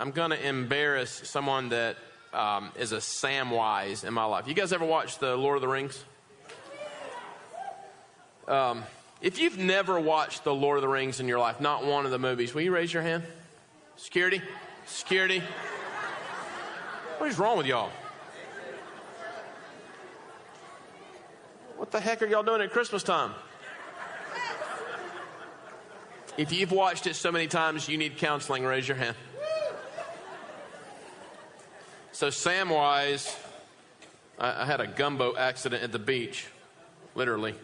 I'm going to embarrass someone that um, is a Samwise in my life. You guys ever watch the Lord of the Rings? Um, if you've never watched the Lord of the Rings in your life, not one of the movies, will you raise your hand? Security? Security? What is wrong with y'all? What the heck are y'all doing at Christmas time? If you've watched it so many times you need counseling, raise your hand. So, Samwise, I, I had a gumbo accident at the beach, literally.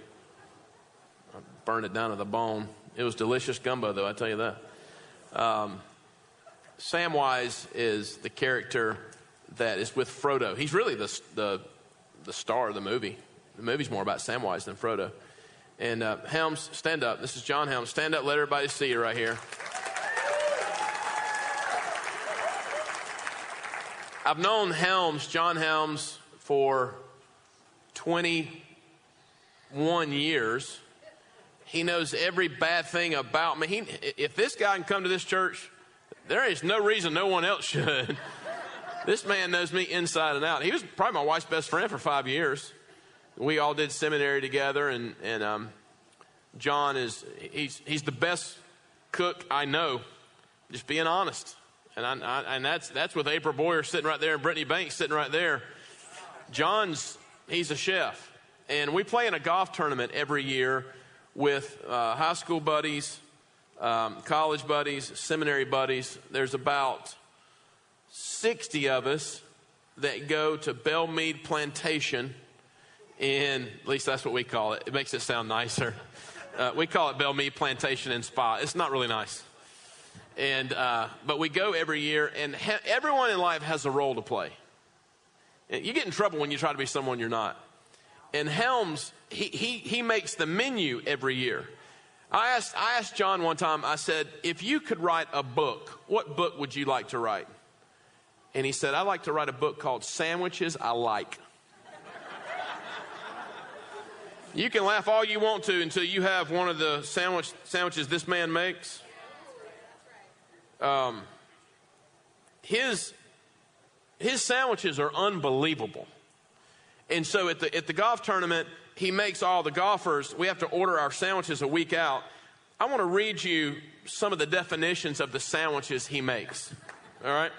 I burned it down to the bone. It was delicious gumbo, though, I tell you that. Um, Samwise is the character that is with Frodo. He's really the, the, the star of the movie. The movie's more about Samwise than Frodo. And uh, Helms, stand up. This is John Helms. Stand up, let everybody see you right here. I've known Helms, John Helms, for 21 years. He knows every bad thing about me. He, if this guy can come to this church, there is no reason no one else should. this man knows me inside and out. He was probably my wife's best friend for five years. We all did seminary together, and, and um, John is he's, he's the best cook I know, just being honest. And, I, I, and that's, that's with April Boyer sitting right there and Brittany Banks sitting right there. John's, he's a chef. And we play in a golf tournament every year with uh, high school buddies, um, college buddies, seminary buddies. There's about 60 of us that go to Bellmead Plantation in, at least that's what we call it. It makes it sound nicer. Uh, we call it Bellmead Plantation and Spa. It's not really nice. And, uh, but we go every year, and ha- everyone in life has a role to play. You get in trouble when you try to be someone you're not. And Helms, he, he, he makes the menu every year. I asked, I asked John one time, I said, if you could write a book, what book would you like to write? And he said, I'd like to write a book called Sandwiches I Like. you can laugh all you want to until you have one of the sandwich, sandwiches this man makes um, his his sandwiches are unbelievable. And so at the at the golf tournament, he makes all the golfers. We have to order our sandwiches a week out. I want to read you some of the definitions of the sandwiches he makes. All right.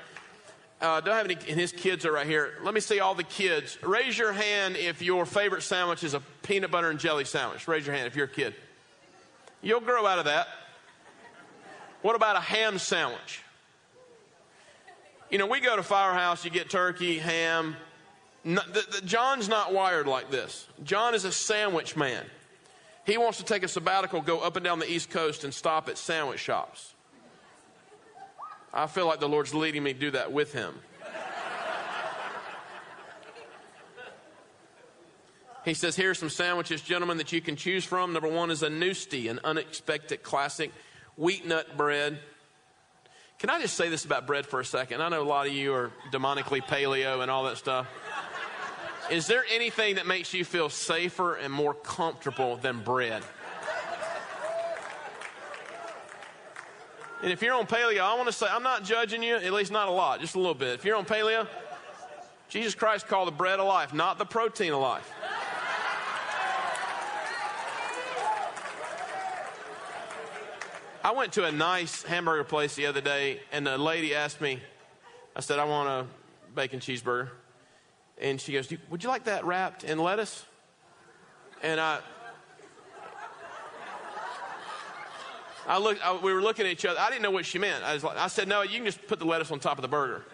Uh, don't have any, and his kids are right here. Let me see all the kids. Raise your hand if your favorite sandwich is a peanut butter and jelly sandwich. Raise your hand if you're a kid. You'll grow out of that. What about a ham sandwich? You know, we go to Firehouse, you get turkey, ham. No, the, the, John's not wired like this. John is a sandwich man. He wants to take a sabbatical, go up and down the East Coast, and stop at sandwich shops. I feel like the Lord's leading me to do that with him. He says, Here are some sandwiches, gentlemen, that you can choose from. Number one is a Newsty, an unexpected classic wheat nut bread. Can I just say this about bread for a second? I know a lot of you are demonically paleo and all that stuff. Is there anything that makes you feel safer and more comfortable than bread? And if you're on paleo, I want to say, I'm not judging you, at least not a lot, just a little bit. If you're on paleo, Jesus Christ called the bread of life, not the protein of life. I went to a nice hamburger place the other day, and the lady asked me, I said, I want a bacon cheeseburger. And she goes, Would you like that wrapped in lettuce? And I, I looked, I, we were looking at each other. I didn't know what she meant. I, was like, I said, No, you can just put the lettuce on top of the burger.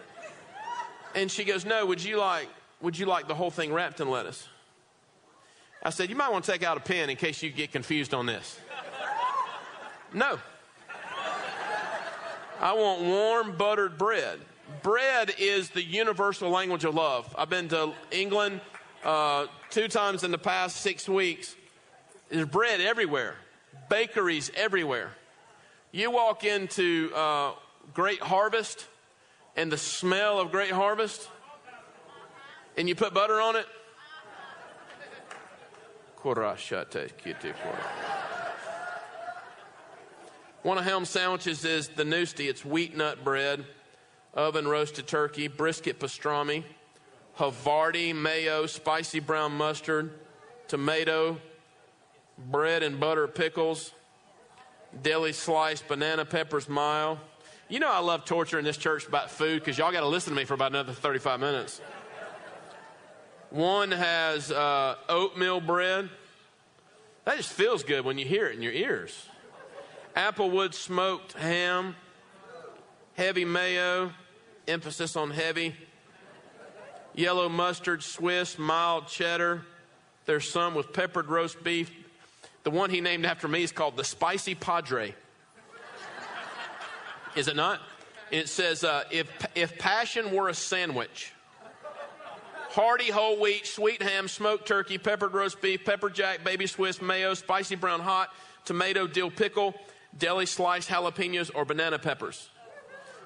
And she goes, No, would you like, would you like the whole thing wrapped in lettuce? I said, You might want to take out a pen in case you get confused on this. no. I want warm buttered bread. Bread is the universal language of love. I've been to England uh, two times in the past six weeks. There's bread everywhere, bakeries everywhere. You walk into uh, Great Harvest and the smell of Great Harvest, and you put butter on it. One of Helm's sandwiches is the Newsty. It's wheat nut bread. oven roasted turkey, brisket pastrami, Havarti mayo, spicy brown mustard, tomato, bread and butter pickles, deli sliced banana peppers mild. You know I love torturing this church about food because y'all got to listen to me for about another 35 minutes. One has uh, oatmeal bread. That just feels good when you hear it in your ears. Applewood smoked ham, heavy mayo, emphasis on heavy. Yellow mustard, Swiss, mild cheddar. There's some with peppered roast beef. The one he named after me is called the Spicy Padre. Is it not? It says, uh, if, if passion were a sandwich, hearty whole wheat, sweet ham, smoked turkey, peppered roast beef, pepper jack, baby Swiss, mayo, spicy brown hot, tomato, dill pickle, deli sliced jalapenos, or banana peppers.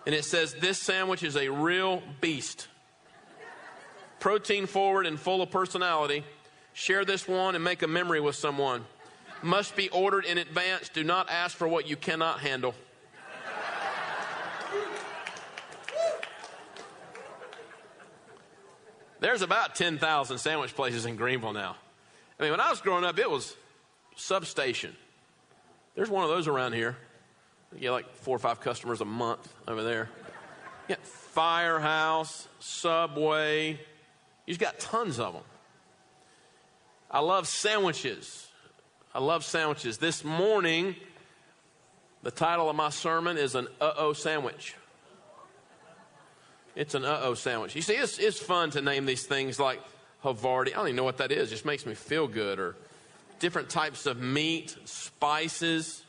And it says, this sandwich is a real beast. Protein forward and full of personality. Share this one and make a memory with someone. Must be ordered in advance. Do not ask for what you cannot handle. There's about 10,000 sandwich places in Greenville now. I mean, when I was growing up, it was substation. There's one of those around here. You get like four or five customers a month over there. Yeah, Firehouse, Subway. You've got tons of them. I love sandwiches. I love sandwiches. This morning, the title of my sermon is an uh oh sandwich. It's an uh oh sandwich. You see, it's, it's fun to name these things like Havarti. I don't even know what that is. It just makes me feel good. Or different types of meat, spices.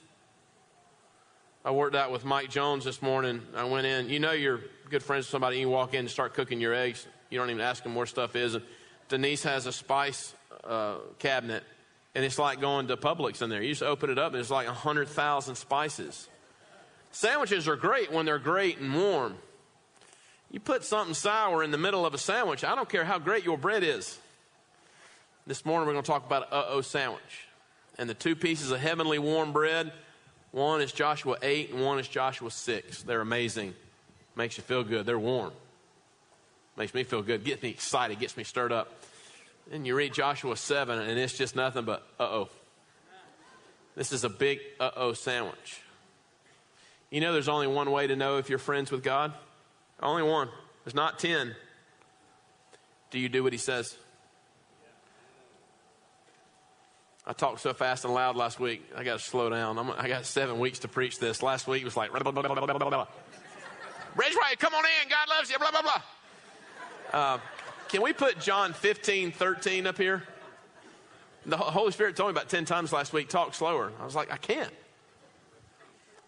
I worked out with Mike Jones this morning. I went in. You know, you're good friends with somebody. You walk in and start cooking your eggs. You don't even ask them where stuff is. Denise has a spice uh, cabinet, and it's like going to Publix in there. You just open it up, and it's like 100,000 spices. Sandwiches are great when they're great and warm. You put something sour in the middle of a sandwich, I don't care how great your bread is. This morning we're going to talk about uh oh sandwich. And the two pieces of heavenly warm bread one is Joshua 8 and one is Joshua 6. They're amazing. Makes you feel good. They're warm. Makes me feel good. Gets me excited. Gets me stirred up. And you read Joshua 7 and it's just nothing but uh oh. This is a big uh oh sandwich. You know, there's only one way to know if you're friends with God. Only one. There's not 10. Do you do what he says? I talked so fast and loud last week. I got to slow down. I'm, i got seven weeks to preach this. Last week was like. Ridgeway, come on in. God loves you. Blah, blah, blah. Uh, can we put John 15, 13 up here? The Holy Spirit told me about 10 times last week, talk slower. I was like, I can't.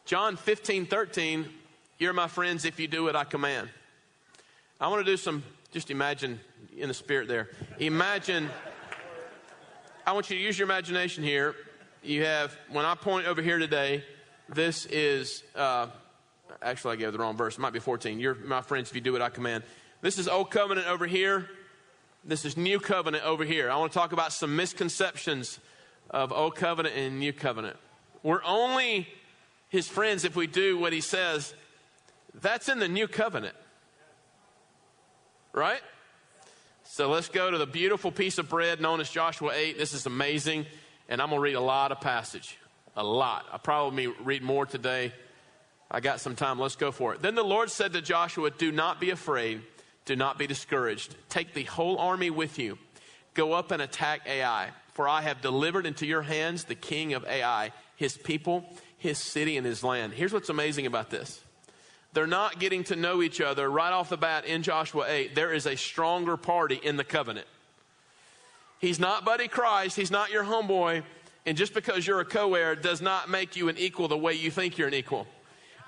John 15, 13 you're my friends if you do what I command. I want to do some, just imagine in the spirit there. Imagine, I want you to use your imagination here. You have, when I point over here today, this is, uh, actually, I gave the wrong verse. It might be 14. You're my friends if you do what I command. This is Old Covenant over here. This is New Covenant over here. I want to talk about some misconceptions of Old Covenant and New Covenant. We're only his friends if we do what he says that's in the new covenant. Right? So let's go to the beautiful piece of bread known as Joshua 8. This is amazing. And I'm going to read a lot of passage. A lot. I probably read more today. I got some time. Let's go for it. Then the Lord said to Joshua, Do not be afraid. Do not be discouraged. Take the whole army with you. Go up and attack Ai. For I have delivered into your hands the king of Ai, his people, his city, and his land. Here's what's amazing about this they're not getting to know each other right off the bat in Joshua 8. There is a stronger party in the covenant. He's not Buddy Christ, he's not your homeboy, and just because you're a co heir does not make you an equal the way you think you're an equal.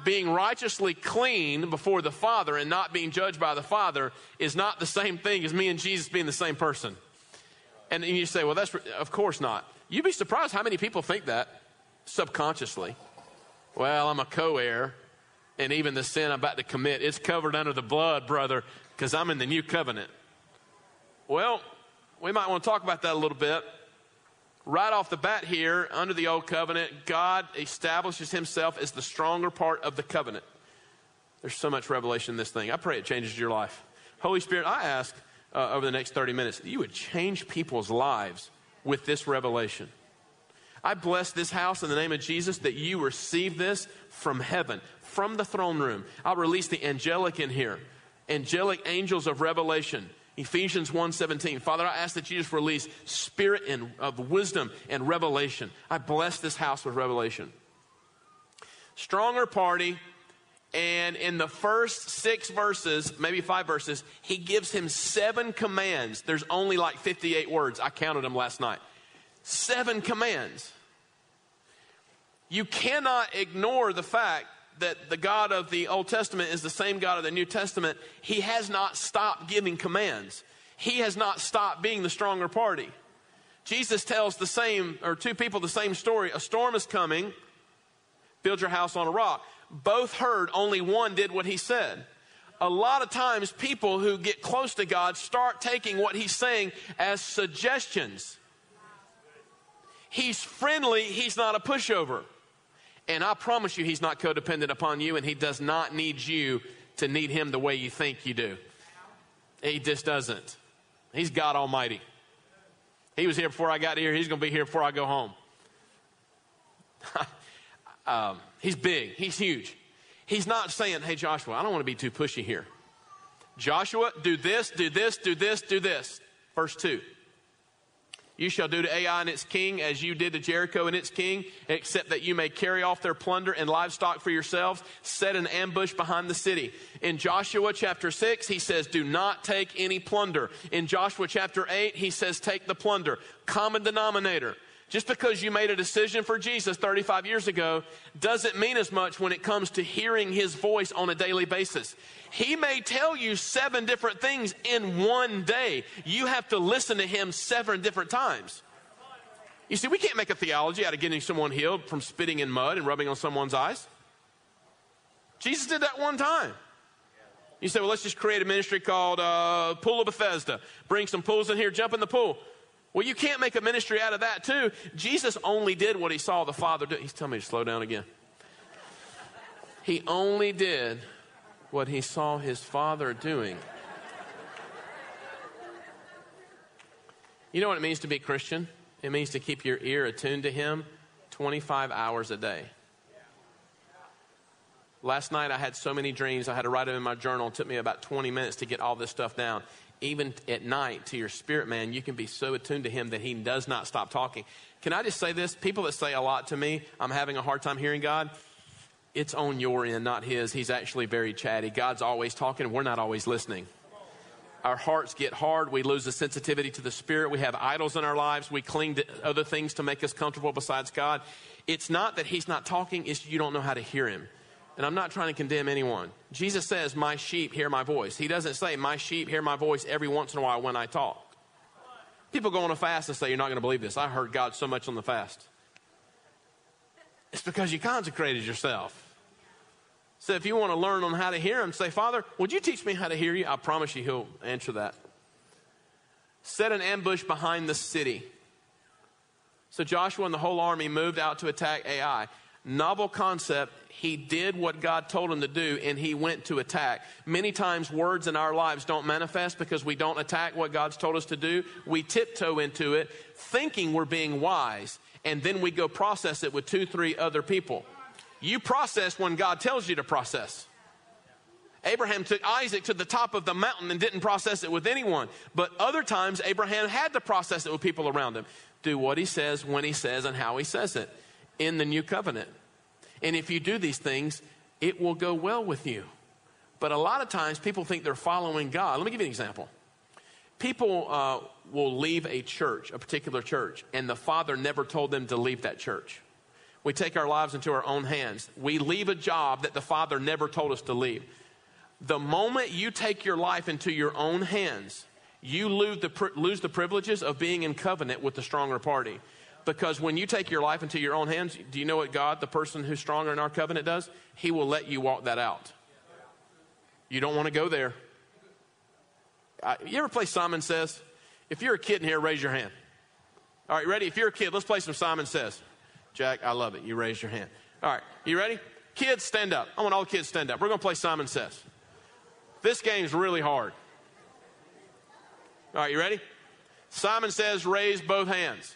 Being righteously clean before the Father and not being judged by the Father is not the same thing as me and Jesus being the same person. And you say, well, that's, of course not. You'd be surprised how many people think that subconsciously. Well, I'm a co heir and even the sin I'm about to commit, it's covered under the blood, brother, because I'm in the new covenant. Well, we might want to talk about that a little bit. Right off the bat here, under the old covenant, God establishes himself as the stronger part of the covenant. There's so much revelation in this thing. I pray it changes your life. Holy Spirit, I ask uh, over the next 30 minutes that you would change people's lives with this revelation. I bless this house in the name of Jesus that you receive this from heaven, from the throne room. I'll release the angelic in here, angelic angels of revelation. Ephesians 1:17. Father, I ask that you just release spirit and, of wisdom and revelation. I bless this house with revelation. Stronger party, and in the first six verses, maybe five verses, he gives him seven commands. There's only like 58 words. I counted them last night. Seven commands. You cannot ignore the fact that the God of the Old Testament is the same God of the New Testament. He has not stopped giving commands, He has not stopped being the stronger party. Jesus tells the same, or two people the same story. A storm is coming, build your house on a rock. Both heard, only one did what he said. A lot of times, people who get close to God start taking what he's saying as suggestions. He's friendly, he's not a pushover. And I promise you, he's not codependent upon you, and he does not need you to need him the way you think you do. He just doesn't. He's God Almighty. He was here before I got here. He's going to be here before I go home. um, he's big. He's huge. He's not saying, hey, Joshua, I don't want to be too pushy here. Joshua, do this, do this, do this, do this. Verse 2. You shall do to Ai and its king as you did to Jericho and its king, except that you may carry off their plunder and livestock for yourselves. Set an ambush behind the city. In Joshua chapter 6, he says, Do not take any plunder. In Joshua chapter 8, he says, Take the plunder. Common denominator. Just because you made a decision for Jesus 35 years ago doesn't mean as much when it comes to hearing his voice on a daily basis. He may tell you seven different things in one day. You have to listen to him seven different times. You see, we can't make a theology out of getting someone healed from spitting in mud and rubbing on someone's eyes. Jesus did that one time. You say, well, let's just create a ministry called uh, Pool of Bethesda. Bring some pools in here, jump in the pool. Well, you can't make a ministry out of that, too. Jesus only did what he saw the Father do. He's telling me to slow down again. He only did what he saw his Father doing. You know what it means to be Christian? It means to keep your ear attuned to him 25 hours a day. Last night I had so many dreams, I had to write them in my journal. It took me about 20 minutes to get all this stuff down even at night to your spirit man, you can be so attuned to him that he does not stop talking. Can I just say this? People that say a lot to me, I'm having a hard time hearing God. It's on your end, not his. He's actually very chatty. God's always talking, we're not always listening. Our hearts get hard. We lose the sensitivity to the Spirit. We have idols in our lives. We cling to other things to make us comfortable besides God. It's not that He's not talking, it's you don't know how to hear Him. And I'm not trying to condemn anyone. Jesus says, My sheep hear my voice. He doesn't say, My sheep hear my voice every once in a while when I talk. People go on a fast and say, You're not going to believe this. I heard God so much on the fast. It's because you consecrated yourself. So if you want to learn on how to hear Him, say, Father, would you teach me how to hear you? I promise you He'll answer that. Set an ambush behind the city. So Joshua and the whole army moved out to attack Ai. Novel concept he did what God told him to do and he went to attack. Many times, words in our lives don't manifest because we don't attack what God's told us to do. We tiptoe into it thinking we're being wise, and then we go process it with two, three other people. You process when God tells you to process. Abraham took Isaac to the top of the mountain and didn't process it with anyone. But other times, Abraham had to process it with people around him. Do what he says, when he says, and how he says it in the new covenant. And if you do these things, it will go well with you. But a lot of times people think they're following God. Let me give you an example. People uh, will leave a church, a particular church, and the Father never told them to leave that church. We take our lives into our own hands. We leave a job that the Father never told us to leave. The moment you take your life into your own hands, you lose the, lose the privileges of being in covenant with the stronger party. Because when you take your life into your own hands, do you know what God, the person who's stronger in our covenant, does? He will let you walk that out. You don't want to go there. Uh, you ever play Simon Says? If you're a kid in here, raise your hand. All right, ready? If you're a kid, let's play some Simon Says. Jack, I love it. You raise your hand. All right, you ready? Kids, stand up. I want all the kids stand up. We're going to play Simon Says. This game's really hard. All right, you ready? Simon says, raise both hands.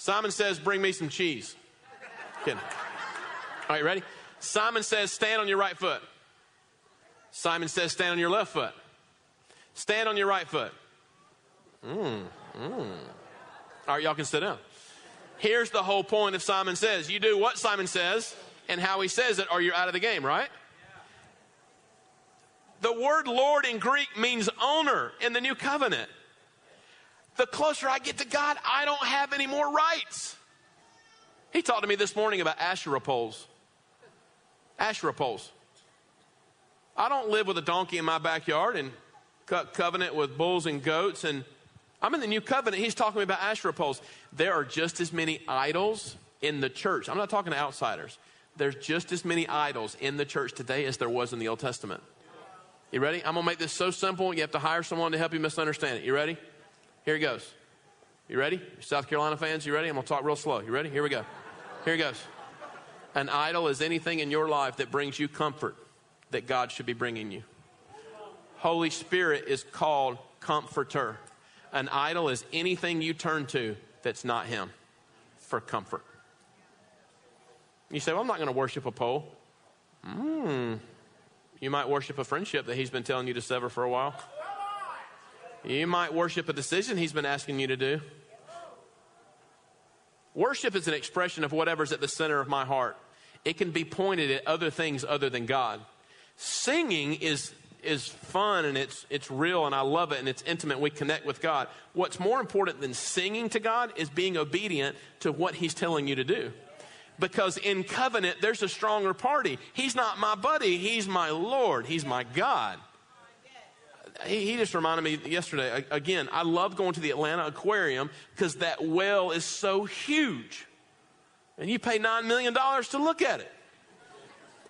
Simon says, bring me some cheese. Kidding. All right, ready? Simon says, stand on your right foot. Simon says, stand on your left foot. Stand on your right foot. Mmm, mmm. All right, y'all can sit down. Here's the whole point of Simon Says. You do what Simon says and how he says it, or you're out of the game, right? The word Lord in Greek means owner in the new covenant. The closer I get to God, I don't have any more rights. He talked to me this morning about Asherah poles. Asherah poles. I don't live with a donkey in my backyard and cut covenant with bulls and goats and I'm in the new covenant. He's talking about Asherah poles. There are just as many idols in the church. I'm not talking to outsiders. There's just as many idols in the church today as there was in the Old Testament. You ready? I'm going to make this so simple, you have to hire someone to help you misunderstand it. You ready? Here it goes. You ready? South Carolina fans, you ready? I'm going to talk real slow. You ready? Here we go. Here it goes. An idol is anything in your life that brings you comfort that God should be bringing you. Holy Spirit is called comforter. An idol is anything you turn to that's not Him for comfort. You say, Well, I'm not going to worship a pole. Hmm. You might worship a friendship that he's been telling you to sever for a while. You might worship a decision he's been asking you to do. Worship is an expression of whatever's at the center of my heart. It can be pointed at other things other than God. Singing is is fun and it's it's real and I love it and it's intimate. We connect with God. What's more important than singing to God is being obedient to what he's telling you to do because in covenant, there's a stronger party. He's not my buddy, he's my Lord, he's my God. He, he just reminded me yesterday, again, I love going to the Atlanta Aquarium because that whale is so huge. And you pay $9 million to look at it.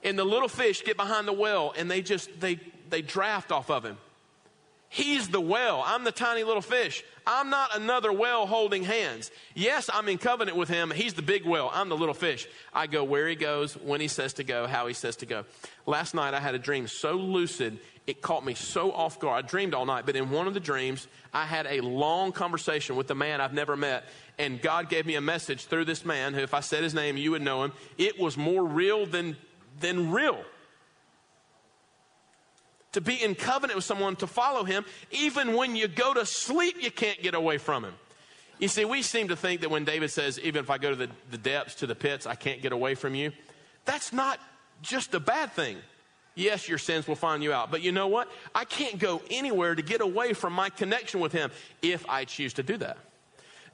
And the little fish get behind the whale and they just, they, they draft off of him. He's the whale. I'm the tiny little fish. I'm not another whale holding hands. Yes, I'm in covenant with him. He's the big whale. I'm the little fish. I go where he goes, when he says to go, how he says to go. Last night I had a dream so lucid, it caught me so off guard. I dreamed all night, but in one of the dreams, I had a long conversation with a man I've never met. And God gave me a message through this man who, if I said his name, you would know him. It was more real than, than real to be in covenant with someone, to follow him, even when you go to sleep, you can't get away from him. You see, we seem to think that when David says, even if I go to the, the depths, to the pits, I can't get away from you, that's not just a bad thing. Yes, your sins will find you out. But you know what? I can't go anywhere to get away from my connection with him if I choose to do that.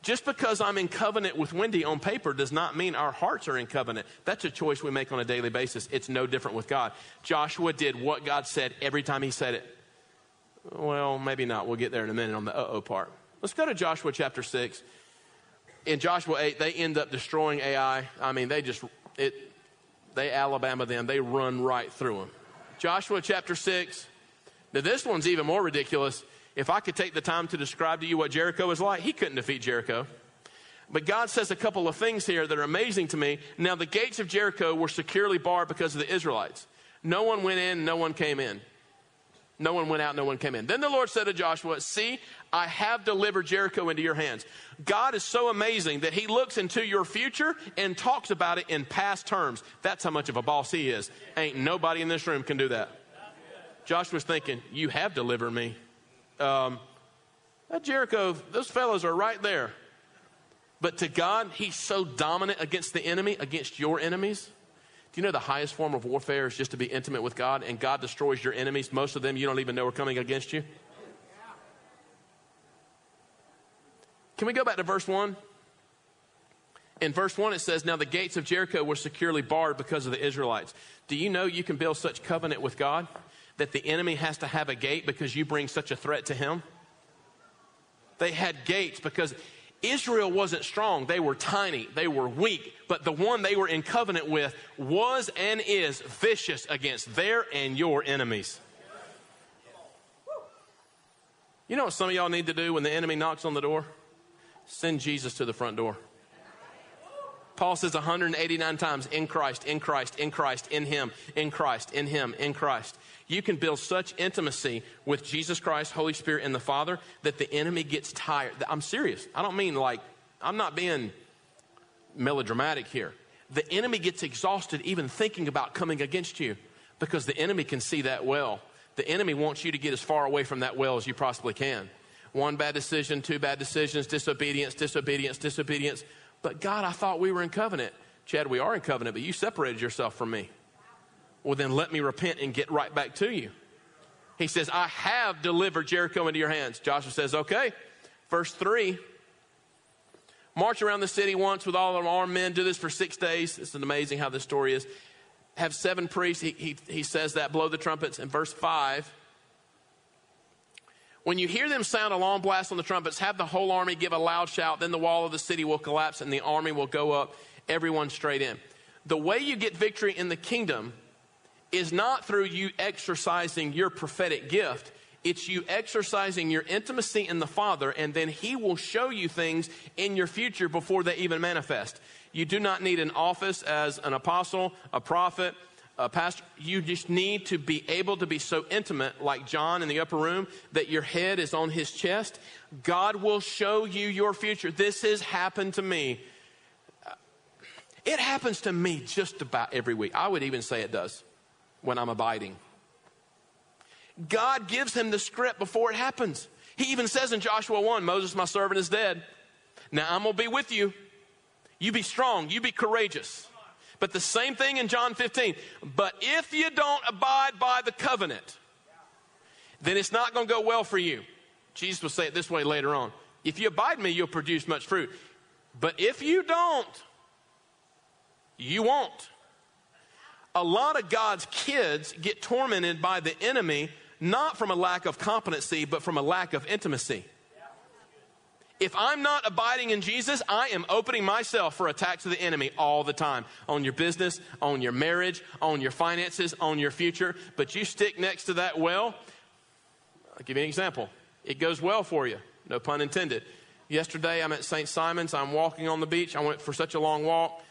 Just because I'm in covenant with Wendy on paper does not mean our hearts are in covenant. That's a choice we make on a daily basis. It's no different with God. Joshua did what God said every time he said it. Well, maybe not. We'll get there in a minute on the uh oh part. Let's go to Joshua chapter 6. In Joshua 8, they end up destroying Ai. I mean, they just, it, they Alabama them. They run right through them. Joshua chapter 6. Now, this one's even more ridiculous. If I could take the time to describe to you what Jericho is like, he couldn't defeat Jericho. But God says a couple of things here that are amazing to me. Now, the gates of Jericho were securely barred because of the Israelites. No one went in, no one came in. No one went out, no one came in. Then the Lord said to Joshua, See, I have delivered Jericho into your hands. God is so amazing that he looks into your future and talks about it in past terms. That's how much of a boss he is. Ain't nobody in this room can do that. Joshua's thinking, You have delivered me um, that Jericho, those fellows are right there. But to God, He's so dominant against the enemy, against your enemies. Do you know the highest form of warfare is just to be intimate with God and God destroys your enemies? Most of them you don't even know are coming against you. Can we go back to verse 1? In verse 1, it says, Now the gates of Jericho were securely barred because of the Israelites. Do you know you can build such covenant with God? that the enemy has to have a gate because you bring such a threat to him? They had gates because Israel wasn't strong. They were tiny. They were weak. But the one they were in covenant with was and is vicious against their and your enemies. You know what some of y'all need to do when the enemy knocks on the door? Send Jesus to the front door. Paul says 189 times in Christ, in Christ, in Christ, in Him, in Christ, in Him, in Christ. You can build such intimacy with Jesus Christ, Holy Spirit, and the Father that the enemy gets tired. I'm serious. I don't mean like, I'm not being melodramatic here. The enemy gets exhausted even thinking about coming against you because the enemy can see that well. The enemy wants you to get as far away from that well as you possibly can. One bad decision, two bad decisions, disobedience, disobedience, disobedience. But God, I thought we were in covenant. Chad, we are in covenant, but you separated yourself from me. Well, then let me repent and get right back to you. He says, I have delivered Jericho into your hands. Joshua says, okay. Verse 3 March around the city once with all of armed men. Do this for six days. It's amazing how this story is. Have seven priests. He, he, he says that, blow the trumpets. In verse 5, when you hear them sound a long blast on the trumpets, have the whole army give a loud shout. Then the wall of the city will collapse and the army will go up, everyone straight in. The way you get victory in the kingdom is not through you exercising your prophetic gift. It's you exercising your intimacy in the Father, and then He will show you things in your future before they even manifest. You do not need an office as an apostle, a prophet, uh, Pastor, you just need to be able to be so intimate, like John in the upper room, that your head is on his chest. God will show you your future. This has happened to me. Uh, it happens to me just about every week. I would even say it does when I'm abiding. God gives him the script before it happens. He even says in Joshua 1 Moses, my servant, is dead. Now I'm going to be with you. You be strong, you be courageous. But the same thing in John 15. But if you don't abide by the covenant, then it's not going to go well for you. Jesus will say it this way later on. If you abide me, you'll produce much fruit. But if you don't, you won't. A lot of God's kids get tormented by the enemy, not from a lack of competency, but from a lack of intimacy. If I'm not abiding in Jesus, I am opening myself for attacks of the enemy all the time on your business, on your marriage, on your finances, on your future. But you stick next to that well, I'll give you an example. It goes well for you, no pun intended. Yesterday, I'm at St. Simon's. I'm walking on the beach. I went for such a long walk.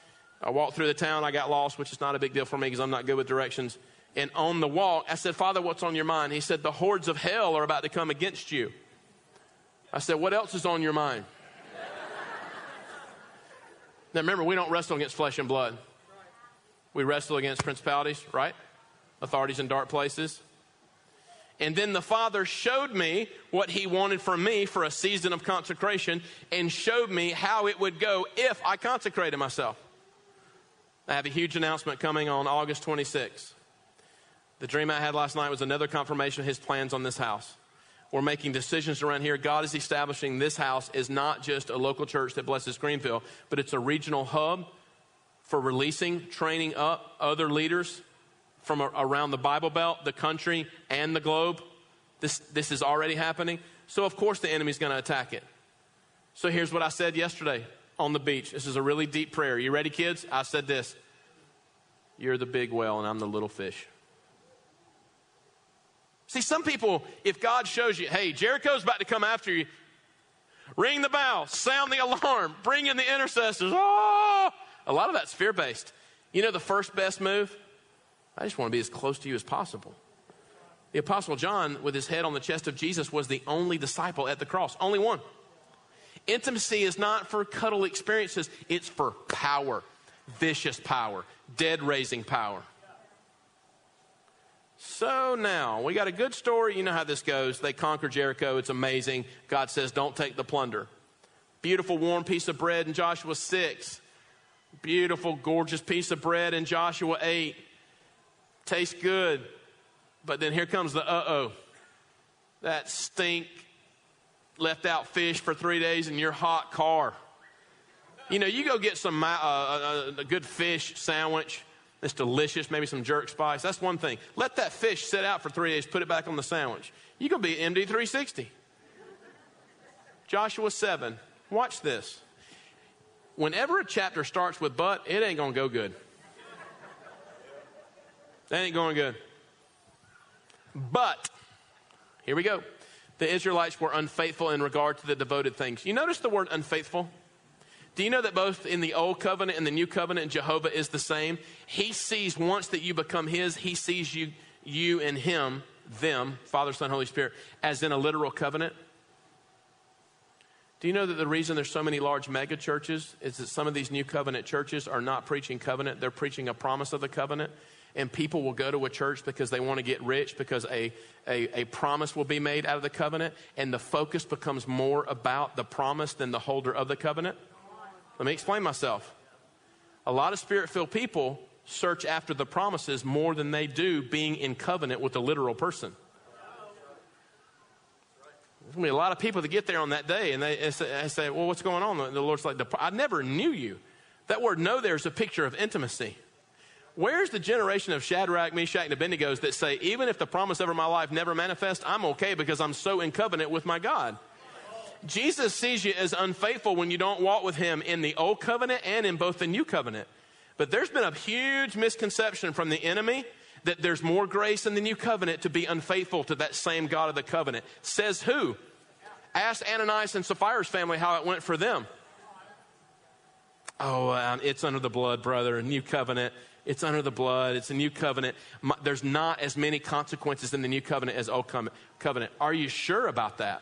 I walked through the town. I got lost, which is not a big deal for me because I'm not good with directions. And on the walk, I said, Father, what's on your mind? He said, The hordes of hell are about to come against you. I said, What else is on your mind? now remember, we don't wrestle against flesh and blood. We wrestle against principalities, right? Authorities in dark places. And then the Father showed me what He wanted from me for a season of consecration and showed me how it would go if I consecrated myself. I have a huge announcement coming on August 26th. The dream I had last night was another confirmation of His plans on this house we're making decisions around here. God is establishing this house is not just a local church that blesses Greenville, but it's a regional hub for releasing, training up other leaders from around the Bible Belt, the country, and the globe. This, this is already happening. So, of course, the enemy's going to attack it. So, here's what I said yesterday on the beach. This is a really deep prayer. You ready, kids? I said this You're the big whale, and I'm the little fish. See, some people, if God shows you, hey, Jericho's about to come after you, ring the bell, sound the alarm, bring in the intercessors. Oh! A lot of that's fear based. You know the first best move? I just want to be as close to you as possible. The Apostle John, with his head on the chest of Jesus, was the only disciple at the cross, only one. Intimacy is not for cuddle experiences, it's for power, vicious power, dead raising power. So now, we got a good story. You know how this goes. They conquer Jericho. It's amazing. God says, don't take the plunder. Beautiful, warm piece of bread in Joshua 6. Beautiful, gorgeous piece of bread in Joshua 8. Tastes good. But then here comes the uh oh. That stink, left out fish for three days in your hot car. You know, you go get some uh, uh, a good fish sandwich it's delicious, maybe some jerk spice. That's one thing. Let that fish sit out for three days, put it back on the sandwich. You're going to be MD 360. Joshua 7. Watch this. Whenever a chapter starts with but, it ain't going to go good. That ain't going good. But, here we go. The Israelites were unfaithful in regard to the devoted things. You notice the word unfaithful? Do you know that both in the Old Covenant and the New Covenant, Jehovah is the same? He sees once that you become His, He sees you, you and Him, them, Father, Son, Holy Spirit, as in a literal covenant. Do you know that the reason there's so many large mega churches is that some of these new covenant churches are not preaching covenant, they're preaching a promise of the covenant? And people will go to a church because they want to get rich, because a, a, a promise will be made out of the covenant, and the focus becomes more about the promise than the holder of the covenant. Let me explain myself. A lot of spirit filled people search after the promises more than they do being in covenant with the literal person. There's going to be a lot of people that get there on that day and they say, say Well, what's going on? The Lord's like, I never knew you. That word know there is a picture of intimacy. Where's the generation of Shadrach, Meshach, and Abednego that say, even if the promise over my life never manifests, I'm okay because I'm so in covenant with my God? Jesus sees you as unfaithful when you don't walk with him in the old covenant and in both the new covenant. But there's been a huge misconception from the enemy that there's more grace in the new covenant to be unfaithful to that same God of the covenant. Says who? Ask Ananias and Sapphira's family how it went for them. Oh, um, it's under the blood, brother. a New covenant. It's under the blood. It's a new covenant. There's not as many consequences in the new covenant as old covenant. Are you sure about that?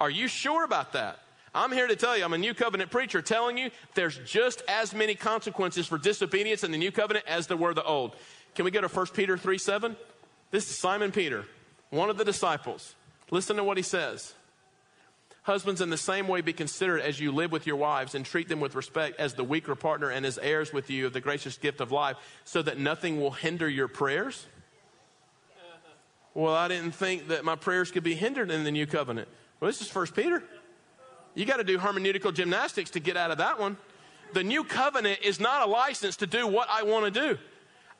Are you sure about that? I'm here to tell you, I'm a new covenant preacher telling you there's just as many consequences for disobedience in the new covenant as there were the old. Can we go to 1 Peter 3 7? This is Simon Peter, one of the disciples. Listen to what he says. Husbands, in the same way, be considerate as you live with your wives and treat them with respect as the weaker partner and as heirs with you of the gracious gift of life, so that nothing will hinder your prayers. Well, I didn't think that my prayers could be hindered in the new covenant. Well, this is First Peter. You got to do hermeneutical gymnastics to get out of that one. The new covenant is not a license to do what I want to do.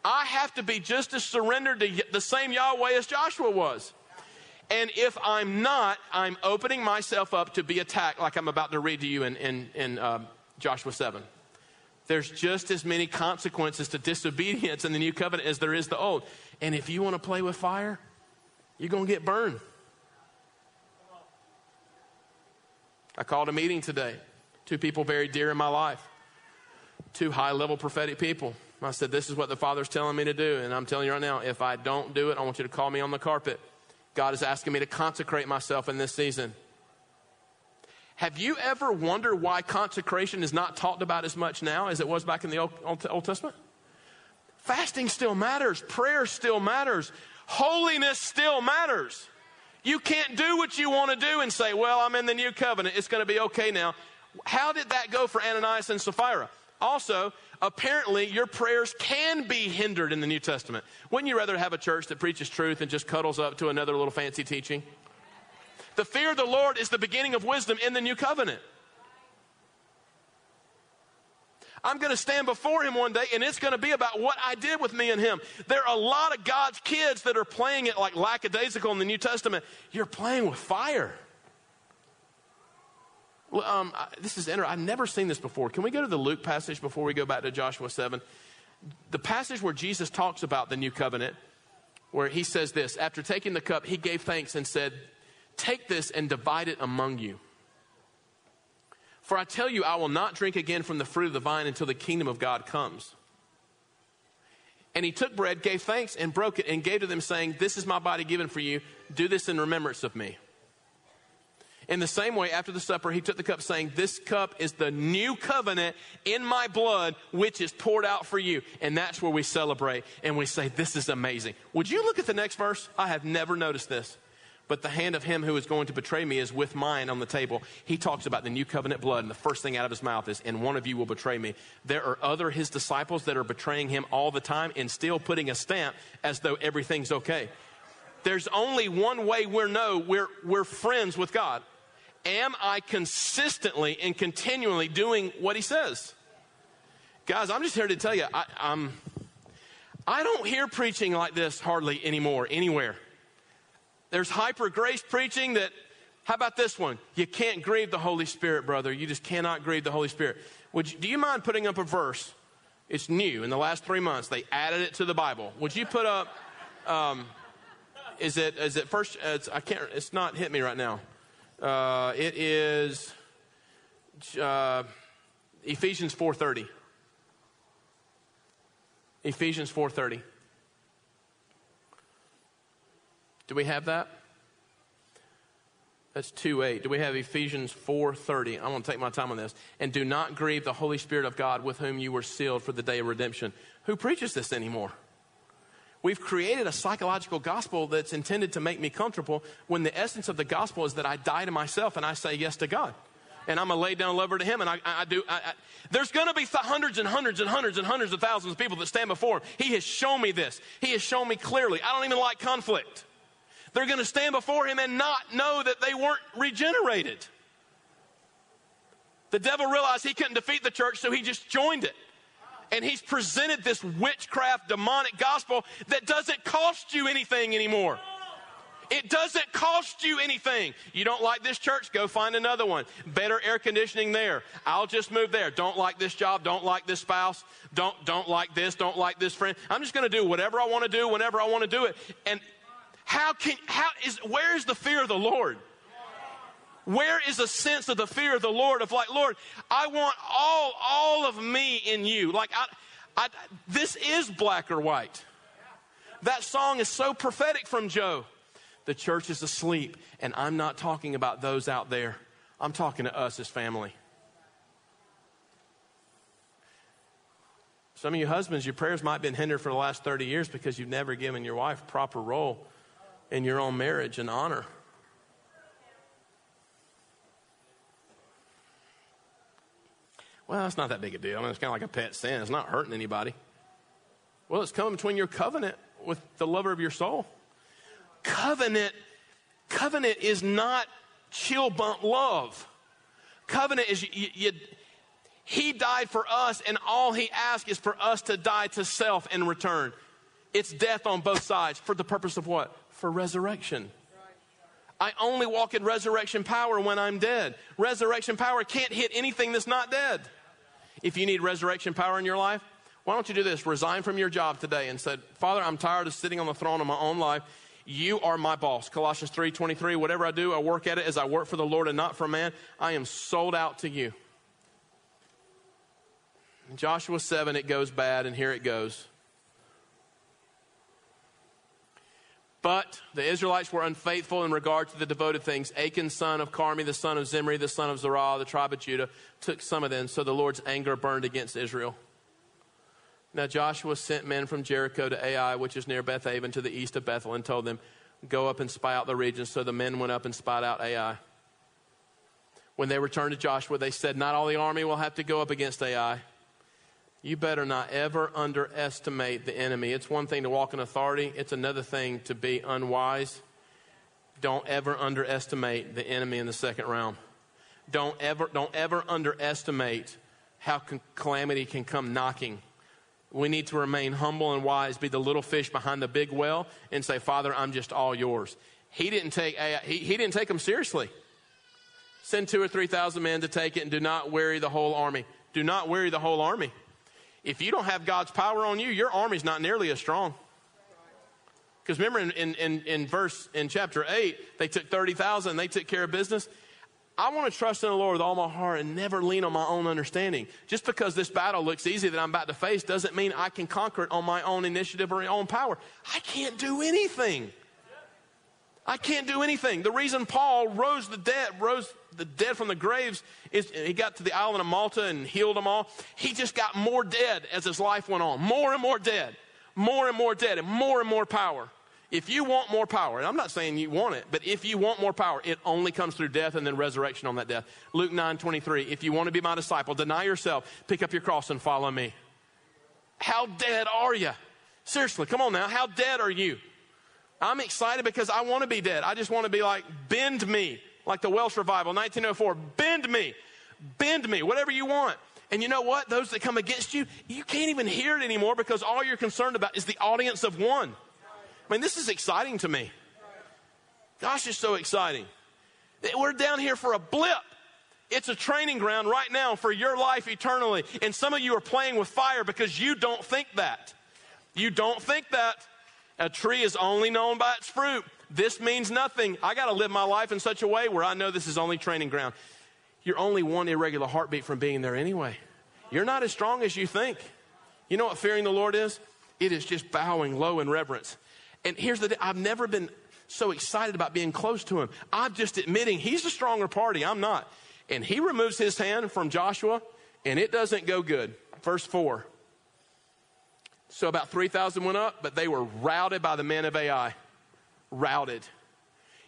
I have to be just as surrendered to the same Yahweh as Joshua was. And if I'm not, I'm opening myself up to be attacked, like I'm about to read to you in, in, in uh, Joshua 7. There's just as many consequences to disobedience in the new covenant as there is the old. And if you want to play with fire, you're going to get burned. I called a meeting today. Two people very dear in my life, two high level prophetic people. I said, This is what the Father's telling me to do. And I'm telling you right now, if I don't do it, I want you to call me on the carpet. God is asking me to consecrate myself in this season. Have you ever wondered why consecration is not talked about as much now as it was back in the Old, Old, Old Testament? Fasting still matters, prayer still matters, holiness still matters. You can't do what you want to do and say, Well, I'm in the new covenant. It's going to be okay now. How did that go for Ananias and Sapphira? Also, apparently, your prayers can be hindered in the New Testament. Wouldn't you rather have a church that preaches truth and just cuddles up to another little fancy teaching? The fear of the Lord is the beginning of wisdom in the new covenant. I'm going to stand before him one day and it's going to be about what I did with me and him. There are a lot of God's kids that are playing it like lackadaisical in the New Testament. You're playing with fire. Well, um, this is interesting. I've never seen this before. Can we go to the Luke passage before we go back to Joshua 7? The passage where Jesus talks about the new covenant, where he says this After taking the cup, he gave thanks and said, Take this and divide it among you. For I tell you, I will not drink again from the fruit of the vine until the kingdom of God comes. And he took bread, gave thanks, and broke it, and gave to them, saying, This is my body given for you. Do this in remembrance of me. In the same way, after the supper, he took the cup, saying, This cup is the new covenant in my blood, which is poured out for you. And that's where we celebrate and we say, This is amazing. Would you look at the next verse? I have never noticed this but the hand of him who is going to betray me is with mine on the table. He talks about the new covenant blood, and the first thing out of his mouth is, and one of you will betray me. There are other his disciples that are betraying him all the time and still putting a stamp as though everything's okay. There's only one way we know we're, we're friends with God. Am I consistently and continually doing what he says? Guys, I'm just here to tell you, I, I'm, I don't hear preaching like this hardly anymore, anywhere. There's hyper grace preaching that, how about this one? You can't grieve the Holy Spirit, brother. You just cannot grieve the Holy Spirit. Would you, do you mind putting up a verse? It's new. In the last three months, they added it to the Bible. Would you put up, um, is it, is it first, it's, I can't, it's not hit me right now. Uh, it is, uh, Ephesians 4:30. Ephesians 4:30. Do we have that? That's 2 8. Do we have Ephesians 4.30? I want to take my time on this. And do not grieve the Holy Spirit of God with whom you were sealed for the day of redemption. Who preaches this anymore? We've created a psychological gospel that's intended to make me comfortable when the essence of the gospel is that I die to myself and I say yes to God. And I'm a lay down lover to Him, and I, I do. I, I, there's going to be th- hundreds and hundreds and hundreds and hundreds of thousands of people that stand before Him. He has shown me this. He has shown me clearly. I don't even like conflict. They're going to stand before him and not know that they weren't regenerated. The devil realized he couldn't defeat the church, so he just joined it. And he's presented this witchcraft, demonic gospel that doesn't cost you anything anymore. It doesn't cost you anything. You don't like this church? Go find another one. Better air conditioning there. I'll just move there. Don't like this job. Don't like this spouse. Don't, don't like this. Don't like this friend. I'm just going to do whatever I want to do whenever I want to do it. And how can, how is, where is the fear of the Lord? Where is a sense of the fear of the Lord of like, Lord, I want all, all of me in you. Like, I, I, this is black or white. That song is so prophetic from Joe. The church is asleep, and I'm not talking about those out there. I'm talking to us as family. Some of you husbands, your prayers might have been hindered for the last 30 years because you've never given your wife proper role in your own marriage and honor. Well, it's not that big a deal. I mean, it's kind of like a pet sin. It's not hurting anybody. Well, it's coming between your covenant with the lover of your soul. Covenant, covenant is not chill bump love. Covenant is you, you, he died for us, and all he asks is for us to die to self in return. It's death on both sides for the purpose of what? For resurrection. I only walk in resurrection power when I'm dead. Resurrection power can't hit anything that's not dead. If you need resurrection power in your life, why don't you do this? Resign from your job today and said, Father, I'm tired of sitting on the throne of my own life. You are my boss. Colossians 3 23. Whatever I do, I work at it as I work for the Lord and not for man. I am sold out to you. In Joshua 7, it goes bad, and here it goes. But the Israelites were unfaithful in regard to the devoted things. Achan, son of Carmi, the son of Zimri, the son of Zerah, the tribe of Judah, took some of them, so the Lord's anger burned against Israel. Now Joshua sent men from Jericho to Ai, which is near Bethaven, to the east of Bethel, and told them, Go up and spy out the region. So the men went up and spied out Ai. When they returned to Joshua, they said, Not all the army will have to go up against Ai you better not ever underestimate the enemy. It's one thing to walk in authority, it's another thing to be unwise. Don't ever underestimate the enemy in the second realm. Don't ever, don't ever underestimate how con- calamity can come knocking. We need to remain humble and wise, be the little fish behind the big well, and say, Father, I'm just all yours. He didn't take, eh, he, he didn't take them seriously. Send two or three thousand men to take it and do not weary the whole army. Do not weary the whole army. If you don't have God's power on you, your army's not nearly as strong. Because remember in, in, in, in, verse in chapter 8, they took 30,000, they took care of business. I want to trust in the Lord with all my heart and never lean on my own understanding. Just because this battle looks easy that I'm about to face doesn't mean I can conquer it on my own initiative or my own power. I can't do anything. I can't do anything. The reason Paul rose the dead, rose the dead from the graves is he got to the island of Malta and healed them all. He just got more dead as his life went on. More and more dead. More and more dead and more and more power. If you want more power, and I'm not saying you want it, but if you want more power, it only comes through death and then resurrection on that death. Luke 9 23. If you want to be my disciple, deny yourself, pick up your cross, and follow me. How dead are you? Seriously, come on now. How dead are you? I'm excited because I want to be dead. I just want to be like, bend me, like the Welsh revival, 1904. Bend me, bend me, whatever you want. And you know what? Those that come against you, you can't even hear it anymore because all you're concerned about is the audience of one. I mean, this is exciting to me. Gosh, it's so exciting. We're down here for a blip. It's a training ground right now for your life eternally. And some of you are playing with fire because you don't think that. You don't think that. A tree is only known by its fruit. This means nothing. I got to live my life in such a way where I know this is only training ground. You're only one irregular heartbeat from being there anyway. You're not as strong as you think. You know what fearing the Lord is? It is just bowing low in reverence. And here's the I've never been so excited about being close to him. I'm just admitting he's the stronger party. I'm not. And he removes his hand from Joshua, and it doesn't go good. Verse 4. So about 3,000 went up, but they were routed by the men of Ai. Routed.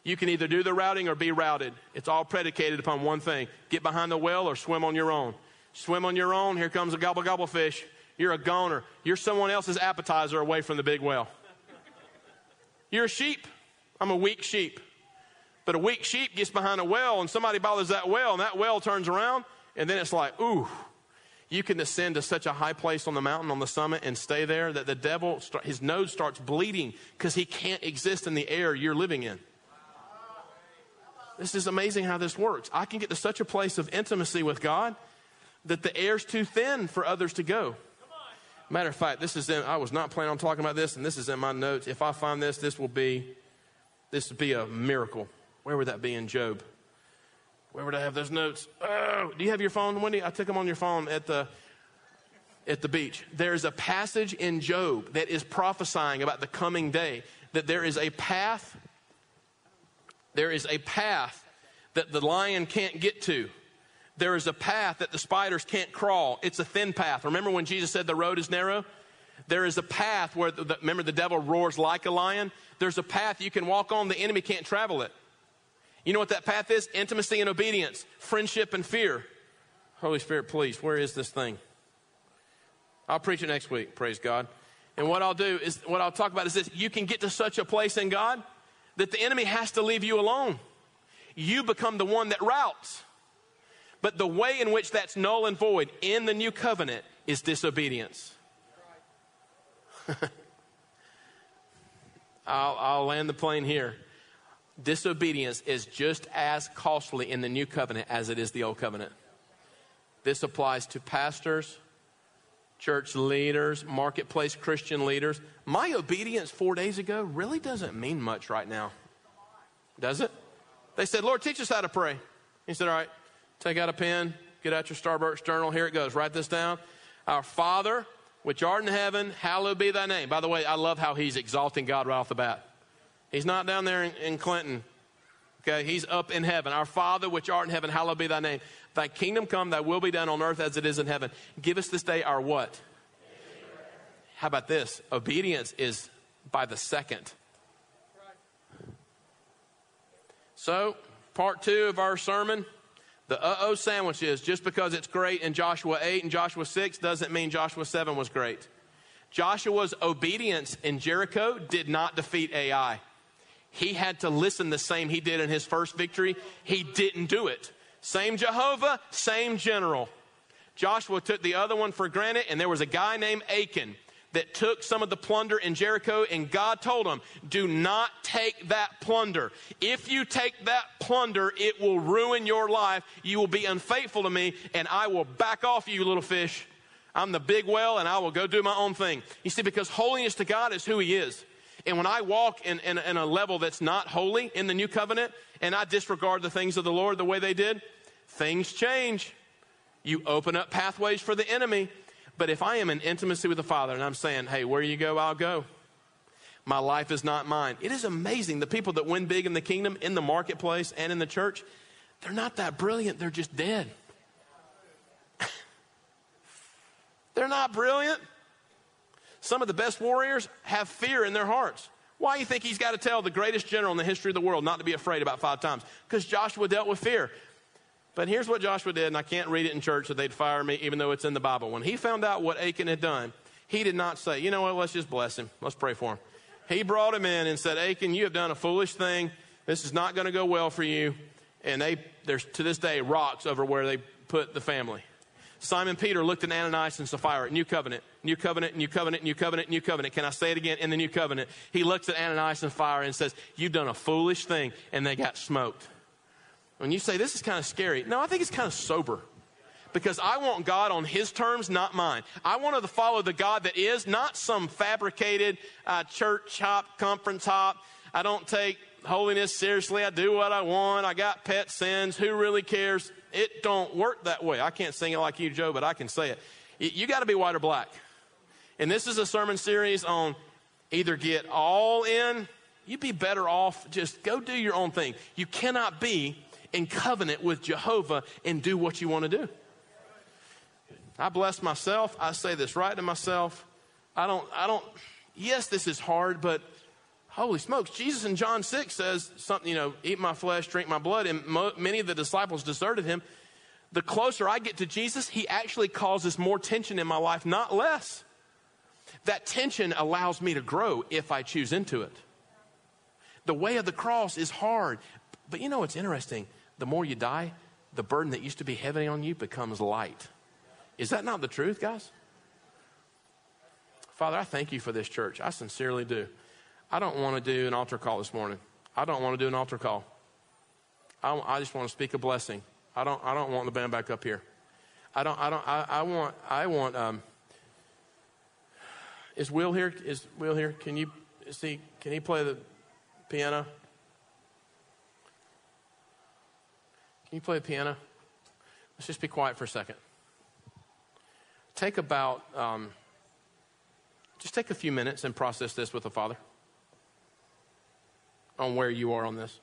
You can either do the routing or be routed. It's all predicated upon one thing get behind the well or swim on your own. Swim on your own, here comes a gobble gobble fish. You're a goner. You're someone else's appetizer away from the big well. You're a sheep. I'm a weak sheep. But a weak sheep gets behind a well and somebody bothers that well and that well turns around and then it's like, ooh, you can ascend to such a high place on the mountain on the summit and stay there that the devil, his nose starts bleeding because he can't exist in the air you're living in. This is amazing how this works. I can get to such a place of intimacy with God that the air's too thin for others to go. Matter of fact, this is in, I was not planning on talking about this, and this is in my notes. If I find this, this will be this would be a miracle. Where would that be in Job? Where would I have those notes? Oh, do you have your phone, Wendy? I took them on your phone at the at the beach. There's a passage in Job that is prophesying about the coming day. That there is a path. There is a path that the lion can't get to there is a path that the spiders can't crawl. It's a thin path. Remember when Jesus said the road is narrow? There is a path where, the, remember, the devil roars like a lion? There's a path you can walk on, the enemy can't travel it. You know what that path is? Intimacy and obedience, friendship and fear. Holy Spirit, please, where is this thing? I'll preach it next week, praise God. And what I'll do is, what I'll talk about is this you can get to such a place in God that the enemy has to leave you alone. You become the one that routes. But the way in which that's null and void in the new covenant is disobedience. I'll, I'll land the plane here. Disobedience is just as costly in the new covenant as it is the old covenant. This applies to pastors, church leaders, marketplace Christian leaders. My obedience four days ago really doesn't mean much right now. Does it? They said, Lord, teach us how to pray. He said, All right, Take out a pen, get out your Starbucks journal. Here it goes. Write this down. Our Father, which art in heaven, hallowed be thy name. By the way, I love how he's exalting God right off the bat. He's not down there in, in Clinton. Okay, he's up in heaven. Our Father, which art in heaven, hallowed be thy name. Thy kingdom come, thy will be done on earth as it is in heaven. Give us this day our what? How about this? Obedience is by the second. So, part two of our sermon the uh oh sandwiches, just because it's great in Joshua 8 and Joshua 6 doesn't mean Joshua 7 was great. Joshua's obedience in Jericho did not defeat Ai. He had to listen the same he did in his first victory. He didn't do it. Same Jehovah, same general. Joshua took the other one for granted, and there was a guy named Achan that took some of the plunder in Jericho, and God told him, Do not take that plunder. If you take that plunder, it will ruin your life. You will be unfaithful to me, and I will back off you, little fish. I'm the big well, and I will go do my own thing. You see, because holiness to God is who He is. And when I walk in, in, in a level that's not holy in the new covenant, and I disregard the things of the Lord the way they did, things change. You open up pathways for the enemy. But if I am in intimacy with the Father and I'm saying, hey, where you go, I'll go. My life is not mine. It is amazing. The people that win big in the kingdom, in the marketplace, and in the church, they're not that brilliant. They're just dead. they're not brilliant. Some of the best warriors have fear in their hearts. Why do you think he's got to tell the greatest general in the history of the world not to be afraid about five times? Because Joshua dealt with fear. But here's what Joshua did, and I can't read it in church so they'd fire me, even though it's in the Bible. When he found out what Achan had done, he did not say, you know what, let's just bless him. Let's pray for him. He brought him in and said, Achan, you have done a foolish thing. This is not going to go well for you. And they, there's to this day rocks over where they put the family. Simon Peter looked at Ananias and Sapphira, at new covenant, new covenant, new covenant, new covenant, new covenant. Can I say it again? In the new covenant, he looks at Ananias and Fire and says, You've done a foolish thing. And they got smoked. When you say this is kind of scary, no, I think it's kind of sober. Because I want God on His terms, not mine. I want to follow the God that is, not some fabricated uh, church hop, conference hop. I don't take holiness seriously. I do what I want. I got pet sins. Who really cares? It don't work that way. I can't sing it like you, Joe, but I can say it. You got to be white or black. And this is a sermon series on either get all in, you'd be better off just go do your own thing. You cannot be in covenant with Jehovah and do what you want to do. I bless myself. I say this right to myself. I don't, I don't, yes, this is hard, but holy smokes, Jesus in John 6 says something, you know, eat my flesh, drink my blood, and mo- many of the disciples deserted him. The closer I get to Jesus, he actually causes more tension in my life, not less. That tension allows me to grow if I choose into it. The way of the cross is hard. But you know what's interesting? The more you die, the burden that used to be heavy on you becomes light. Is that not the truth, guys? Father, I thank you for this church. I sincerely do. I don't want to do an altar call this morning. I don't want to do an altar call. I, I just want to speak a blessing. I don't, I don't want the band back up here. I don't, I don't, I, I want, I want, um, is Will here? Is Will here? Can you see? Can he play the piano? Can you play the piano? Let's just be quiet for a second. Take about, um, just take a few minutes and process this with the Father on where you are on this.